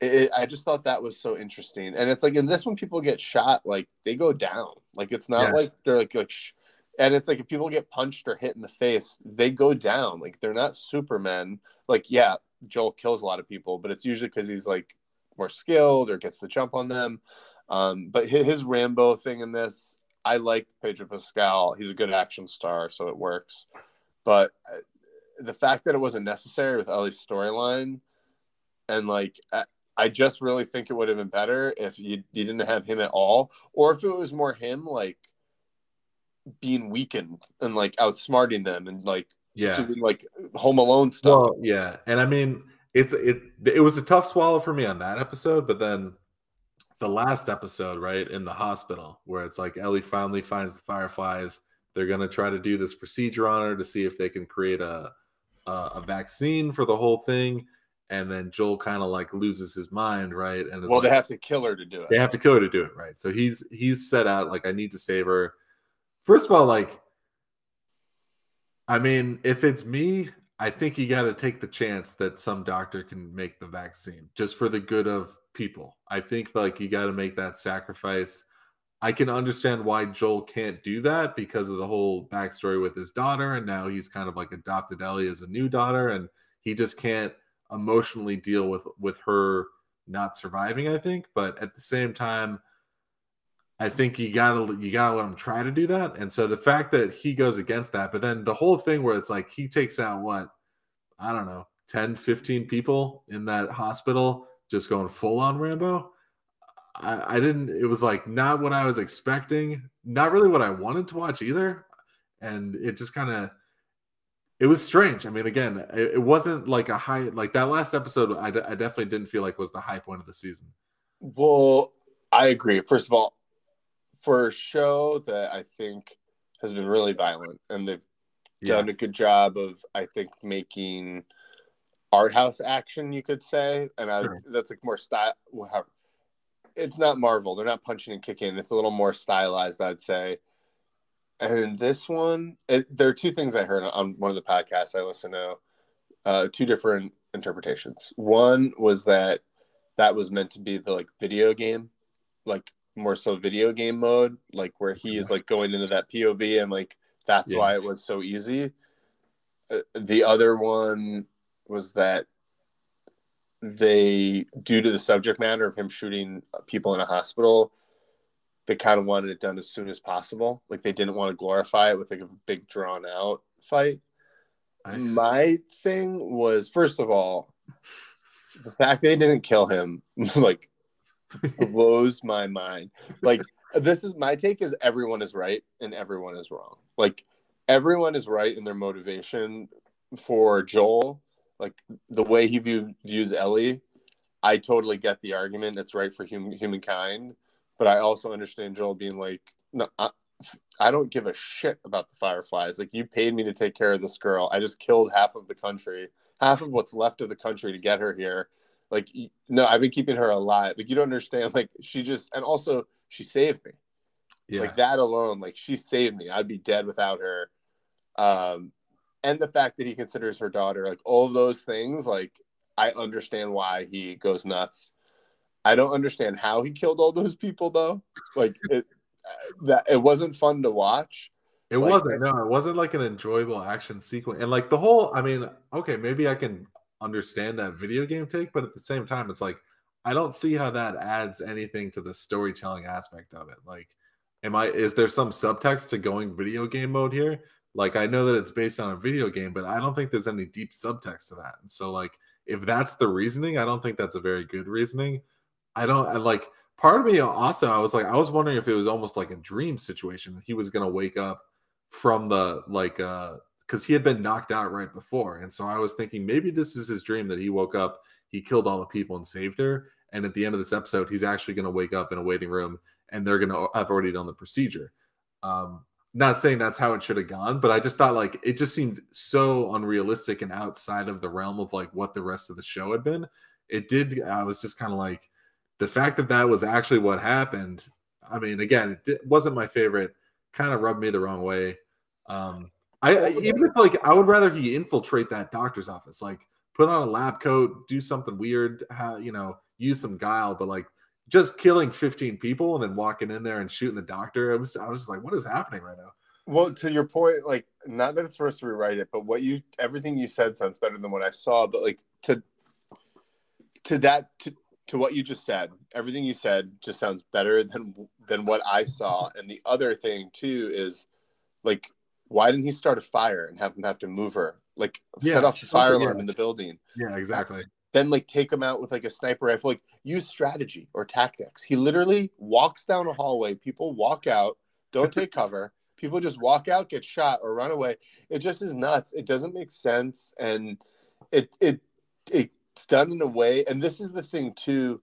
it, i just thought that was so interesting and it's like in this when people get shot like they go down like it's not yeah. like they're like, like sh- and it's like if people get punched or hit in the face, they go down. Like they're not supermen. Like yeah, Joel kills a lot of people, but it's usually because he's like more skilled or gets the jump on them. Um, but his, his Rambo thing in this, I like Pedro Pascal. He's a good action star, so it works. But uh, the fact that it wasn't necessary with Ellie's storyline, and like I, just really think it would have been better if you, you didn't have him at all, or if it was more him like being weakened and like outsmarting them and like yeah. doing like home alone stuff. Well, yeah. And i mean it's it it was a tough swallow for me on that episode but then the last episode right in the hospital where it's like ellie finally finds the fireflies. They're going to try to do this procedure on her to see if they can create a a, a vaccine for the whole thing and then Joel kind of like loses his mind, right? And well, like, they have to kill her to do it. They have to kill her to do it, right? So he's he's set out like I need to save her. First of all, like, I mean, if it's me, I think you got to take the chance that some doctor can make the vaccine just for the good of people. I think like you got to make that sacrifice. I can understand why Joel can't do that because of the whole backstory with his daughter, and now he's kind of like adopted Ellie as a new daughter, and he just can't emotionally deal with with her not surviving. I think, but at the same time, I think you gotta you gotta let him try to do that. And so the fact that he goes against that, but then the whole thing where it's like he takes out what I don't know, 10, 15 people in that hospital just going full on Rambo. I, I didn't it was like not what I was expecting, not really what I wanted to watch either. And it just kind of it was strange. I mean, again, it, it, wasn't like a high like that last episode. I, d- I definitely didn't feel like was the high point of the season. Well, I agree. First of all, for a show that I think has been really violent and they've yeah. done a good job of, I think, making art house action, you could say. And I, sure. that's like more style. It's not Marvel. They're not punching and kicking. It's a little more stylized, I'd say. And this one, it, there are two things I heard on one of the podcasts I listen to, uh, two different interpretations. One was that that was meant to be the like video game, like more so video game mode, like where he is like going into that POV and like that's yeah. why it was so easy. Uh, the other one was that they, due to the subject matter of him shooting people in a hospital, they kind of wanted it done as soon as possible. Like they didn't want to glorify it with like a big drawn out fight. My thing was, first of all, the fact they didn't kill him, like blows my mind. Like this is my take is everyone is right and everyone is wrong. Like everyone is right in their motivation for Joel. Like the way he view, views Ellie, I totally get the argument. It's right for hum, humankind, but I also understand Joel being like, no, I, I don't give a shit about the Fireflies. Like you paid me to take care of this girl. I just killed half of the country, half of what's left of the country to get her here like, no, I've been keeping her alive. Like, you don't understand. Like, she just, and also, she saved me. Yeah. Like, that alone, like, she saved me. I'd be dead without her. Um, and the fact that he considers her daughter, like, all those things, like, I understand why he goes nuts. I don't understand how he killed all those people, though. Like, it, uh, that it wasn't fun to watch. It like, wasn't. No, it wasn't like an enjoyable action sequence. And like the whole, I mean, okay, maybe I can understand that video game take, but at the same time, it's like I don't see how that adds anything to the storytelling aspect of it. Like, am I is there some subtext to going video game mode here? Like, I know that it's based on a video game, but I don't think there's any deep subtext to that. And so, like, if that's the reasoning, I don't think that's a very good reasoning. I don't I like part of me also, I was like, I was wondering if it was almost like a dream situation. He was gonna wake up from the like uh because he had been knocked out right before. And so I was thinking maybe this is his dream that he woke up, he killed all the people and saved her. And at the end of this episode, he's actually to wake up in a waiting room and they're to have already done the procedure. Um, not saying that's how it should have gone, but I just thought like it just seemed so unrealistic and outside of the realm of like what the rest of the show had been. It did, I was just kind of like the fact that that was actually what happened. I mean, again, it wasn't my favorite, kind of rubbed me the wrong way. Um, I, I even if like I would rather he infiltrate that doctor's office, like put on a lab coat, do something weird, how you know, use some guile, but like just killing 15 people and then walking in there and shooting the doctor. I was I was just like, what is happening right now? Well, to your point, like not that it's supposed to rewrite it, but what you everything you said sounds better than what I saw. But like to to that to, to what you just said, everything you said just sounds better than than what I saw. And the other thing too is like why didn't he start a fire and have them have to move her? Like yeah, set off the fire alarm yeah. in the building. Yeah, exactly. Then like take him out with like a sniper rifle. Like use strategy or tactics. He literally walks down a hallway. People walk out, don't take cover. People just walk out, get shot, or run away. It just is nuts. It doesn't make sense, and it it it it's done in a way. And this is the thing too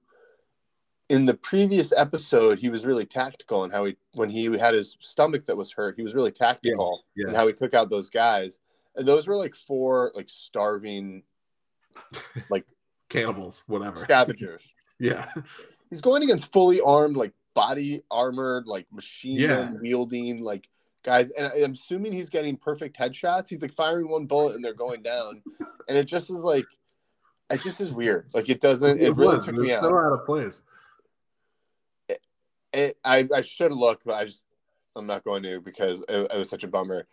in the previous episode, he was really tactical and how he when he had his stomach that was hurt, he was really tactical yeah, yeah. and how he took out those guys. And those were like four like starving, like cannibals, whatever scavengers. yeah, he's going against fully armed, like body armored, like machine yeah. gun wielding, like guys. And I'm assuming he's getting perfect headshots. He's like firing one bullet and they're going down, and it just is like. It just is weird. Like it doesn't. It, it really took me out. So out of place it, I, I should look, but I just I'm not going to because it, it, was such a bummer.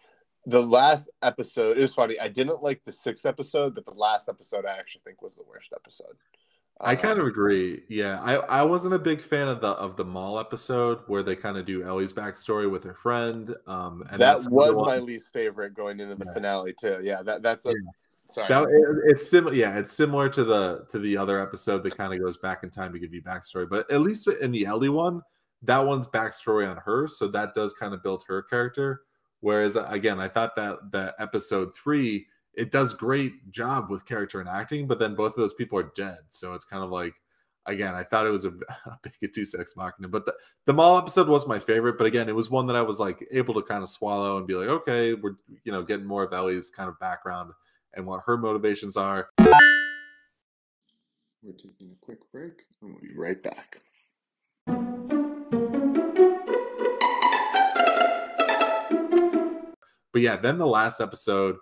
The last episode, it was funny. I didn't like the sixth episode, but the last episode I actually think was the worst episode. I kind of agree. Yeah, I, I wasn't a big fan of the of the mall episode where they kind of do Ellie's backstory with her friend. Um, and that was my least favorite going into the yeah. finale too. Yeah, that that's a yeah. Sorry. That, it, it's similar. Yeah, it's similar to the to the other episode that kind of goes back in time to give you backstory. But at least in the Ellie one, that one's backstory on her, so that does kind of build her character. Whereas uh, again, I thought that that episode three it does great job with character and acting, but then both of those people are dead. So it's kind of like, again, I thought it was a, a big deus ex machina, but the, the mall episode was my favorite. But again, it was one that I was like able to kind of swallow and be like, okay, we're, you know, getting more of Ellie's kind of background and what her motivations are. We're taking a quick break and we'll be right back. But yeah, then the last episode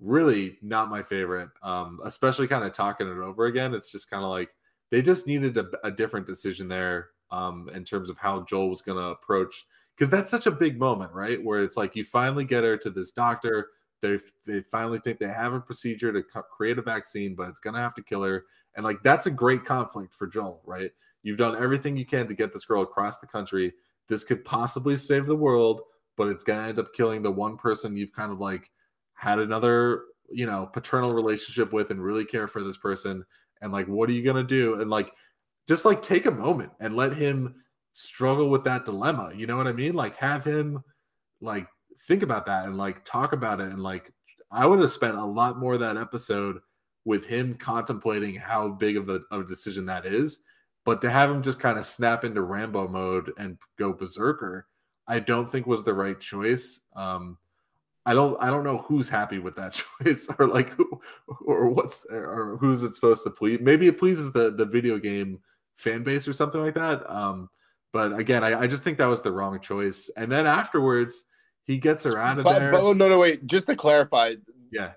really not my favorite. Um, especially kind of talking it over again. It's just kind of like they just needed a, a different decision there um, in terms of how Joel was going to approach because that's such a big moment, right? Where it's like you finally get her to this doctor. They they finally think they have a procedure to create a vaccine, but it's going to have to kill her. And like that's a great conflict for Joel, right? You've done everything you can to get this girl across the country. This could possibly save the world, but it's going to end up killing the one person you've kind of like had another you know paternal relationship with and really care for this person and like what are you gonna do and like just like take a moment and let him struggle with that dilemma you know what i mean like have him like think about that and like talk about it and like i would have spent a lot more of that episode with him contemplating how big of a, of a decision that is but to have him just kind of snap into rambo mode and go berserker i don't think was the right choice um I don't I don't know who's happy with that choice or like who, or what's or who's it supposed to please. Maybe it pleases the the video game fan base or something like that. Um, but again, I, I just think that was the wrong choice. And then afterwards, he gets her out of but, there. But, oh no, no, wait. Just to clarify, yeah,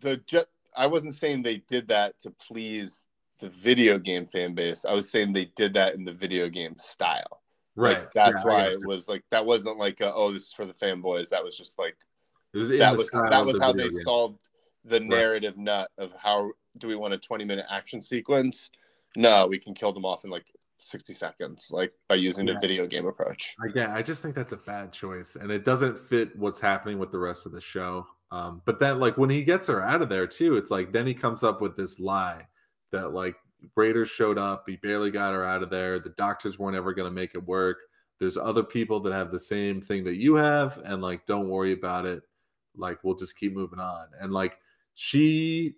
the just I wasn't saying they did that to please the video game fan base. I was saying they did that in the video game style. Right. Like, that's yeah, why it was like that wasn't like a, oh this is for the fanboys. That was just like was that was that was how they game. solved the narrative right. nut of how do we want a 20 minute action sequence? No, we can kill them off in like 60 seconds, like by using yeah. the video game approach. Again, I just think that's a bad choice, and it doesn't fit what's happening with the rest of the show. Um, but then, like when he gets her out of there too, it's like then he comes up with this lie that like Raiders showed up, he barely got her out of there. The doctors weren't ever going to make it work. There's other people that have the same thing that you have, and like don't worry about it like we'll just keep moving on and like she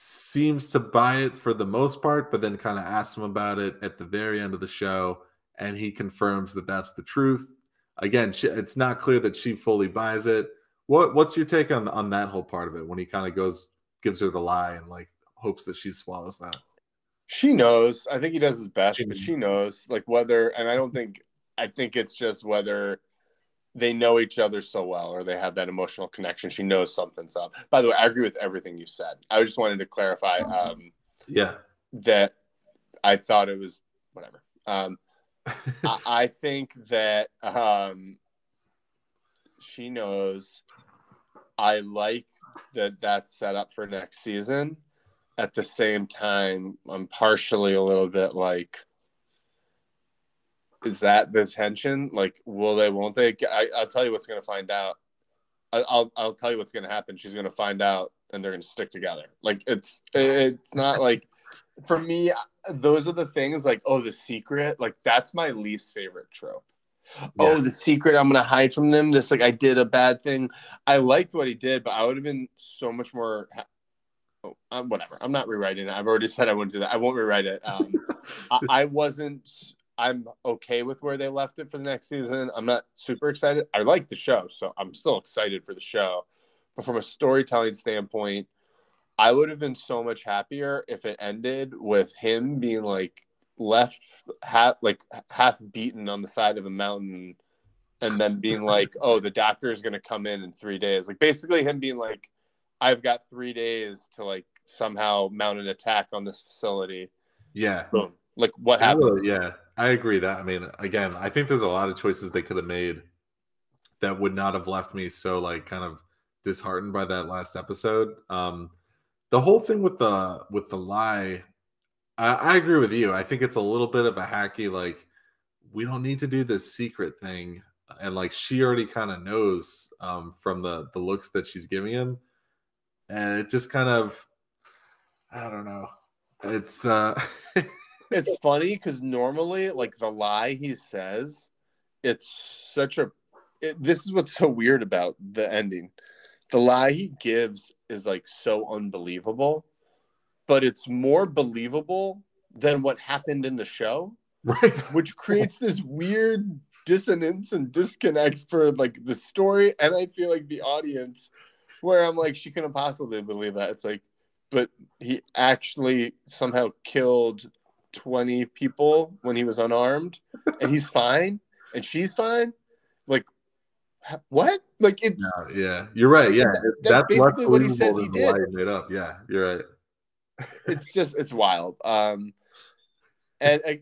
seems to buy it for the most part but then kind of asks him about it at the very end of the show and he confirms that that's the truth. Again she, it's not clear that she fully buys it. What what's your take on on that whole part of it when he kind of goes gives her the lie and like hopes that she swallows that? She knows. I think he does his best but she knows like whether and i don't think i think it's just whether they know each other so well or they have that emotional connection she knows something's up. By the way i agree with everything you said. I just wanted to clarify um yeah. that i thought it was whatever. Um I, I think that um she knows i like that that's set up for next season. At the same time i'm partially a little bit like is that the tension? Like, will they? Won't they? I, will tell you what's going to find out. I, will I'll tell you what's going to happen. She's going to find out, and they're going to stick together. Like, it's it's not like for me. Those are the things like, oh, the secret. Like, that's my least favorite trope. Yeah. Oh, the secret. I'm going to hide from them. This like I did a bad thing. I liked what he did, but I would have been so much more. Oh, um, whatever. I'm not rewriting it. I've already said I wouldn't do that. I won't rewrite it. Um, I, I wasn't I'm okay with where they left it for the next season. I'm not super excited. I like the show, so I'm still excited for the show. But from a storytelling standpoint, I would have been so much happier if it ended with him being like left half like half beaten on the side of a mountain and then being like, "Oh, the doctor is going to come in in 3 days." Like basically him being like, "I've got 3 days to like somehow mount an attack on this facility." Yeah. Boom. Like what happened? Yeah. I agree that. I mean, again, I think there's a lot of choices they could have made that would not have left me so like kind of disheartened by that last episode. Um, the whole thing with the with the lie, I, I agree with you. I think it's a little bit of a hacky, like, we don't need to do this secret thing. And like she already kind of knows um, from the the looks that she's giving him. And it just kind of I don't know. It's uh it's funny because normally, like the lie he says, it's such a. It, this is what's so weird about the ending. The lie he gives is like so unbelievable, but it's more believable than what happened in the show, right? Which creates this weird dissonance and disconnect for like the story, and I feel like the audience, where I'm like, she couldn't possibly believe that. It's like, but he actually somehow killed 20 people when he was unarmed and he's fine and she's fine. Like what? Like it's yeah, yeah. you're right like, yeah that, that's, that's basically what he says he did. made up yeah you're right. It's just it's wild um and I,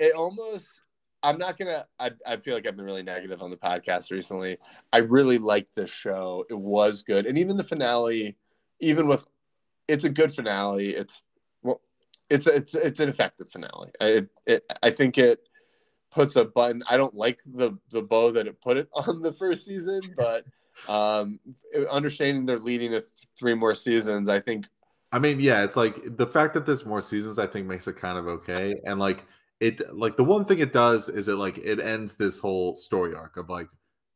it almost i'm not gonna I, I feel like i've been really negative on the podcast recently. I really liked this show it was good and even the finale even with it's a good finale it's it's it's it's an effective finale. It, it I think it puts a button. I don't like the the bow that it put it on the first season, but um, understanding they're leading to three more seasons, I think. I mean, yeah, it's like the fact that there's more seasons, I think makes it kind of okay. And like it, like the one thing it does is it like it ends this whole story arc of like,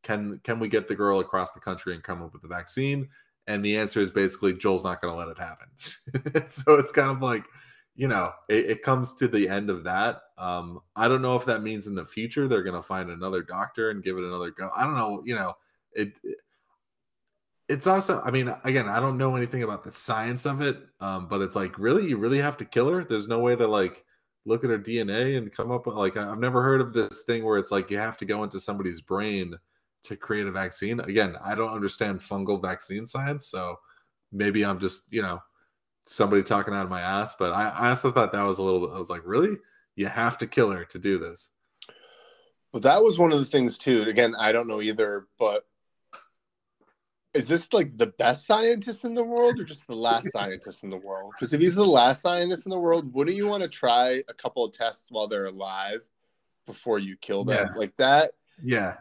can can we get the girl across the country and come up with the vaccine? And the answer is basically Joel's not going to let it happen. so it's kind of like you know, it, it, comes to the end of that. Um, I don't know if that means in the future they're going to find another doctor and give it another go. I don't know. You know, it, it it's also, I mean, again, I don't know anything about the science of it, um, but it's like, really, you really have to kill her. There's no way to like look at her DNA and come up with like, I've never heard of this thing where it's like you have to go into somebody's brain to create a vaccine. Again, I don't understand fungal vaccine science, so maybe I'm just, you know, somebody talking out of my ass, but I, I also thought that was a little bit, I was like, really? You have to kill her to do this. Well, that was one of the things too. Again, I don't know either, but is this like the best scientist in the world or just the last scientist in the world? Because if he's the last scientist in the world, wouldn't you want to try a couple of tests while they're alive before you kill them? Yeah. Like that? Yeah.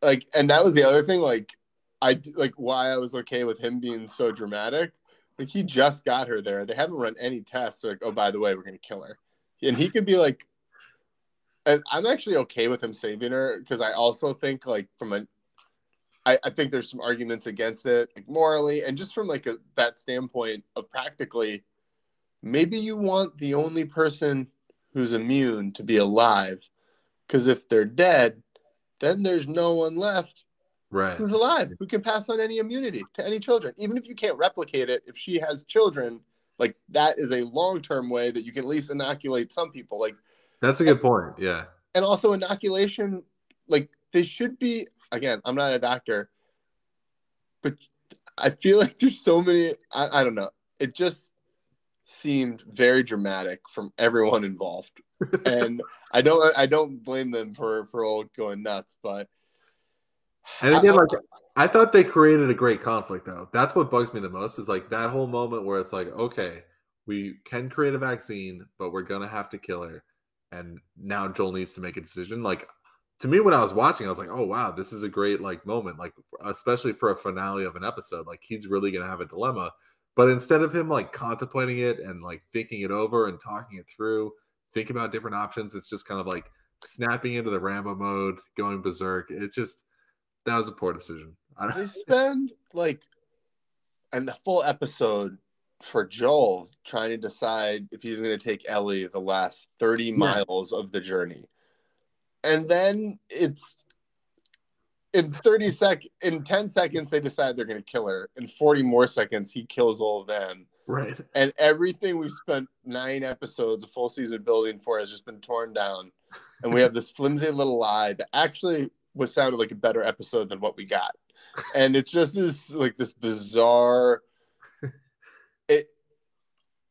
Like, and that was the other thing. Like, I like why I was okay with him being so dramatic like he just got her there. They haven't run any tests. They're like, oh, by the way, we're gonna kill her. And he could be like, I'm actually okay with him saving her because I also think like from a, I, I think there's some arguments against it, like morally, and just from like a, that standpoint of practically, maybe you want the only person who's immune to be alive, because if they're dead, then there's no one left right. who's alive who can pass on any immunity to any children. Even if you can't replicate it if she has children like that is a long-term way that you can at least inoculate some people like that's a good and, point yeah. and also inoculation like they should be again i'm not a doctor but i feel like there's so many i, I don't know. It just seemed very dramatic from everyone involved. And i don't i don't blame them for for all going nuts but and again, like I thought they created a great conflict though. That's what bugs me the most is like that whole moment where it's like, okay, we can create a vaccine, but we're gonna have to kill her. And now Joel needs to make a decision. Like to me, when I was watching, I was like, oh wow, this is a great like moment, like especially for a finale of an episode. Like he's really gonna have a dilemma. But instead of him like contemplating it and like thinking it over and talking it through, thinking about different options, it's just kind of like snapping into the Rambo mode, going berserk. It's just that was a poor decision. they spend like a full episode for Joel trying to decide if he's going to take Ellie the last 30 yeah. miles of the journey. And then it's in 30 sec in 10 seconds they decide they're going to kill her. In 40 more seconds he kills all of them. Right. And everything we've spent 9 episodes a full season building for has just been torn down. And we have this flimsy little lie that actually was sounded like a better episode than what we got. And it's just this like this bizarre it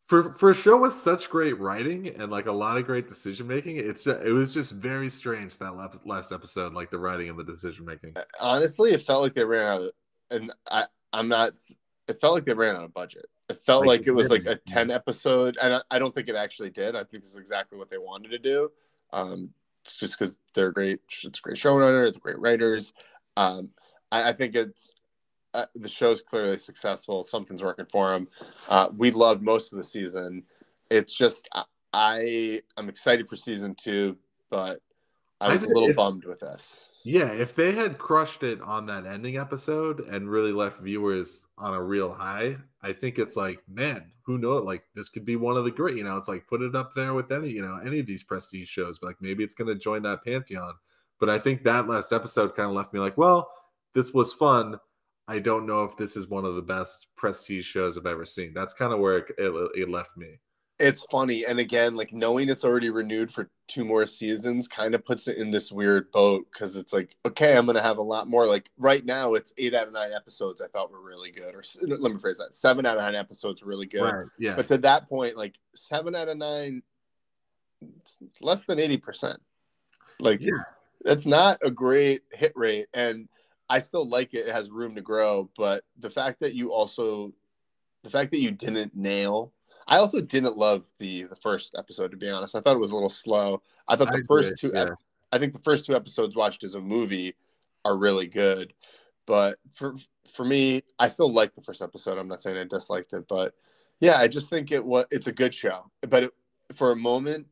for for a show with such great writing and like a lot of great decision making, it's just, it was just very strange that last episode, like the writing and the decision making. Honestly, it felt like they ran out of, and I I'm not. It felt like they ran out of budget. It felt Like like, it it was like a 10 episode, and I, I don't think it actually did. I think this is exactly what they wanted to do. Um, it's just because they're great. It's a great showrunner, it's great writers. Um, I, I think it's uh, the show's clearly successful. Something's working for them. Uh, we loved most of the season. It's just I, I am excited for season two, but I was a little bummed with this. Yeah, if they had crushed it on that ending episode and really left viewers on a real high, I think it's like, man, who knows? Like this could be one of the great. You know, it's like put it up there with any, you know, any of these prestige shows. But like maybe it's going to join that pantheon. But I think that last episode kind of left me like, well, this was fun. I don't know if this is one of the best prestige shows I've ever seen. That's kind of where it, it, it left me. It's funny, and again, like knowing it's already renewed for two more seasons kind of puts it in this weird boat because it's like, okay, I'm gonna have a lot more. Like right now, it's eight out of nine episodes I thought were really good, or let me phrase that: seven out of nine episodes really good. Yeah. But to that point, like seven out of nine, less than eighty percent. Like Yeah. that's not a great hit rate, and I still like it. It has room to grow, but the fact that you also, the fact that you didn't nail. I also didn't love the the first episode. To be honest, I thought it was a little slow. I thought the I first agree, two, yeah. I think the first two episodes watched as a movie are really good, but for for me, I still like the first episode. I'm not saying I disliked it, but yeah, I just think it was it's a good show. But it, for a moment,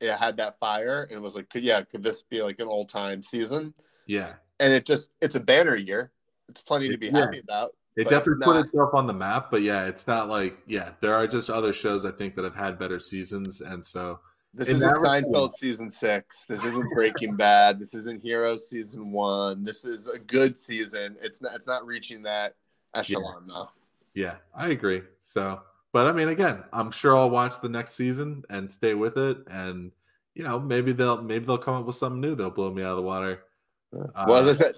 it had that fire, and it was like, could, yeah, could this be like an all time season? Yeah. And it just it's a banner year. It's plenty to be Yeah. happy about. It definitely put itself on the map, but yeah, it's not like yeah, there are just other shows I think that have had better seasons, and so This isn't Seinfeld season six. This isn't Breaking Bad. This isn't Hero season one. This is a good season. It's not. It's not reaching that echelon though. yeah, I agree. So, but I mean, again, I'm sure I'll watch the next season and stay with it, and you know, maybe they'll maybe they'll come up with something new that'll blow me out of the water. well, uh, as I said,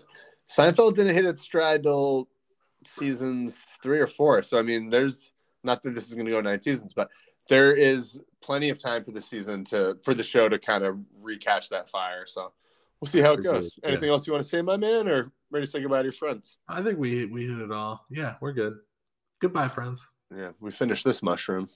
Seinfeld didn't hit its stride till seasons three or four. So I mean, there's not that this is going to go nine seasons, but there is plenty of time for the season to for the show to kind of recatch that fire. So we'll see how it goes. Yeah. Anything else you want to say, my man, or ready to say goodbye to your friends? I think we we hit it all. Yeah, we're good. Goodbye, friends. Yeah, we finished this mushroom.